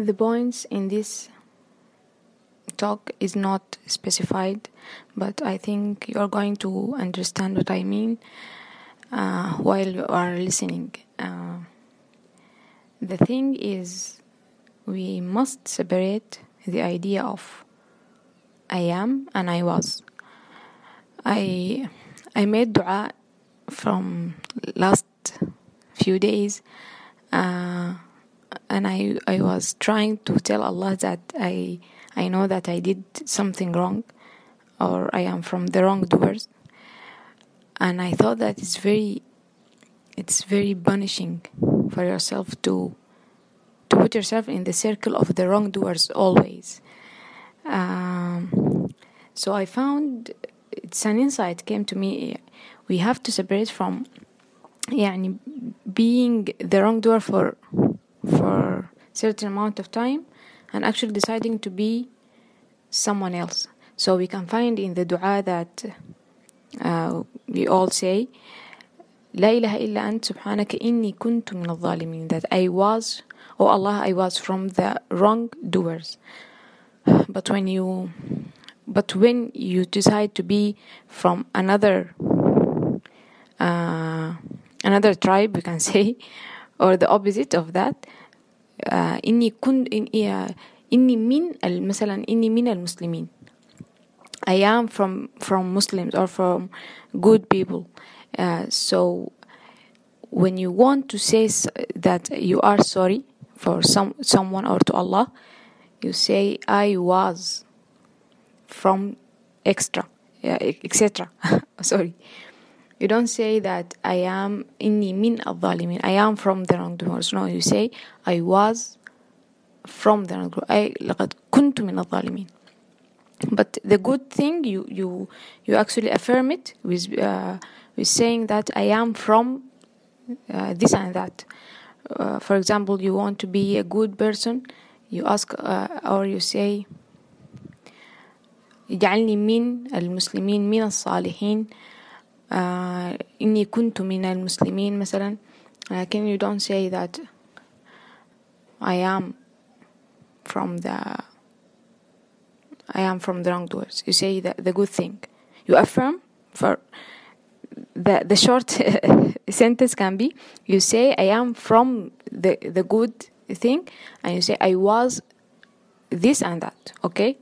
the points in this talk is not specified, but I think you are going to understand what I mean uh, while you are listening. Uh, the thing is, we must separate the idea of I am and I was. I I made dua from last few days, uh, and I I was trying to tell Allah that I I know that I did something wrong, or I am from the wrongdoers, and I thought that it's very it's very punishing for yourself to to put yourself in the circle of the wrongdoers always. Um, so I found it's an insight came to me. We have to separate from يعني being the wrongdoer for for certain amount of time and actually deciding to be someone else. So we can find in the dua that uh, we all say لا إله إلا أنت سبحانك إني كنت من الظالمين that I was oh Allah I was from the wrongdoers but when you but when you decide to be from another uh, another tribe we can say or the opposite of that uh, إني كن إني, إني من مثلا إني من المسلمين I am from from Muslims or from good people uh, so when you want to say that you are sorry for some someone or to Allah you say I was from extra yeah, etc sorry you don't say that I am inni min al I am from the wrongdoers no you say I was from the wrongdoers I لقد كنت من الظالمين but the good thing you you you actually affirm it with uh, with saying that I am from uh, this and that uh, for example you want to be a good person you ask uh, or you say اجعلني من المسلمين من الصالحين uh, إني كنت من المسلمين مثلا لكن you don't say that I am from the I am from the wrongdoers you say the, the good thing you affirm for the the short sentence can be you say I am from the the good thing and you say I was this and that okay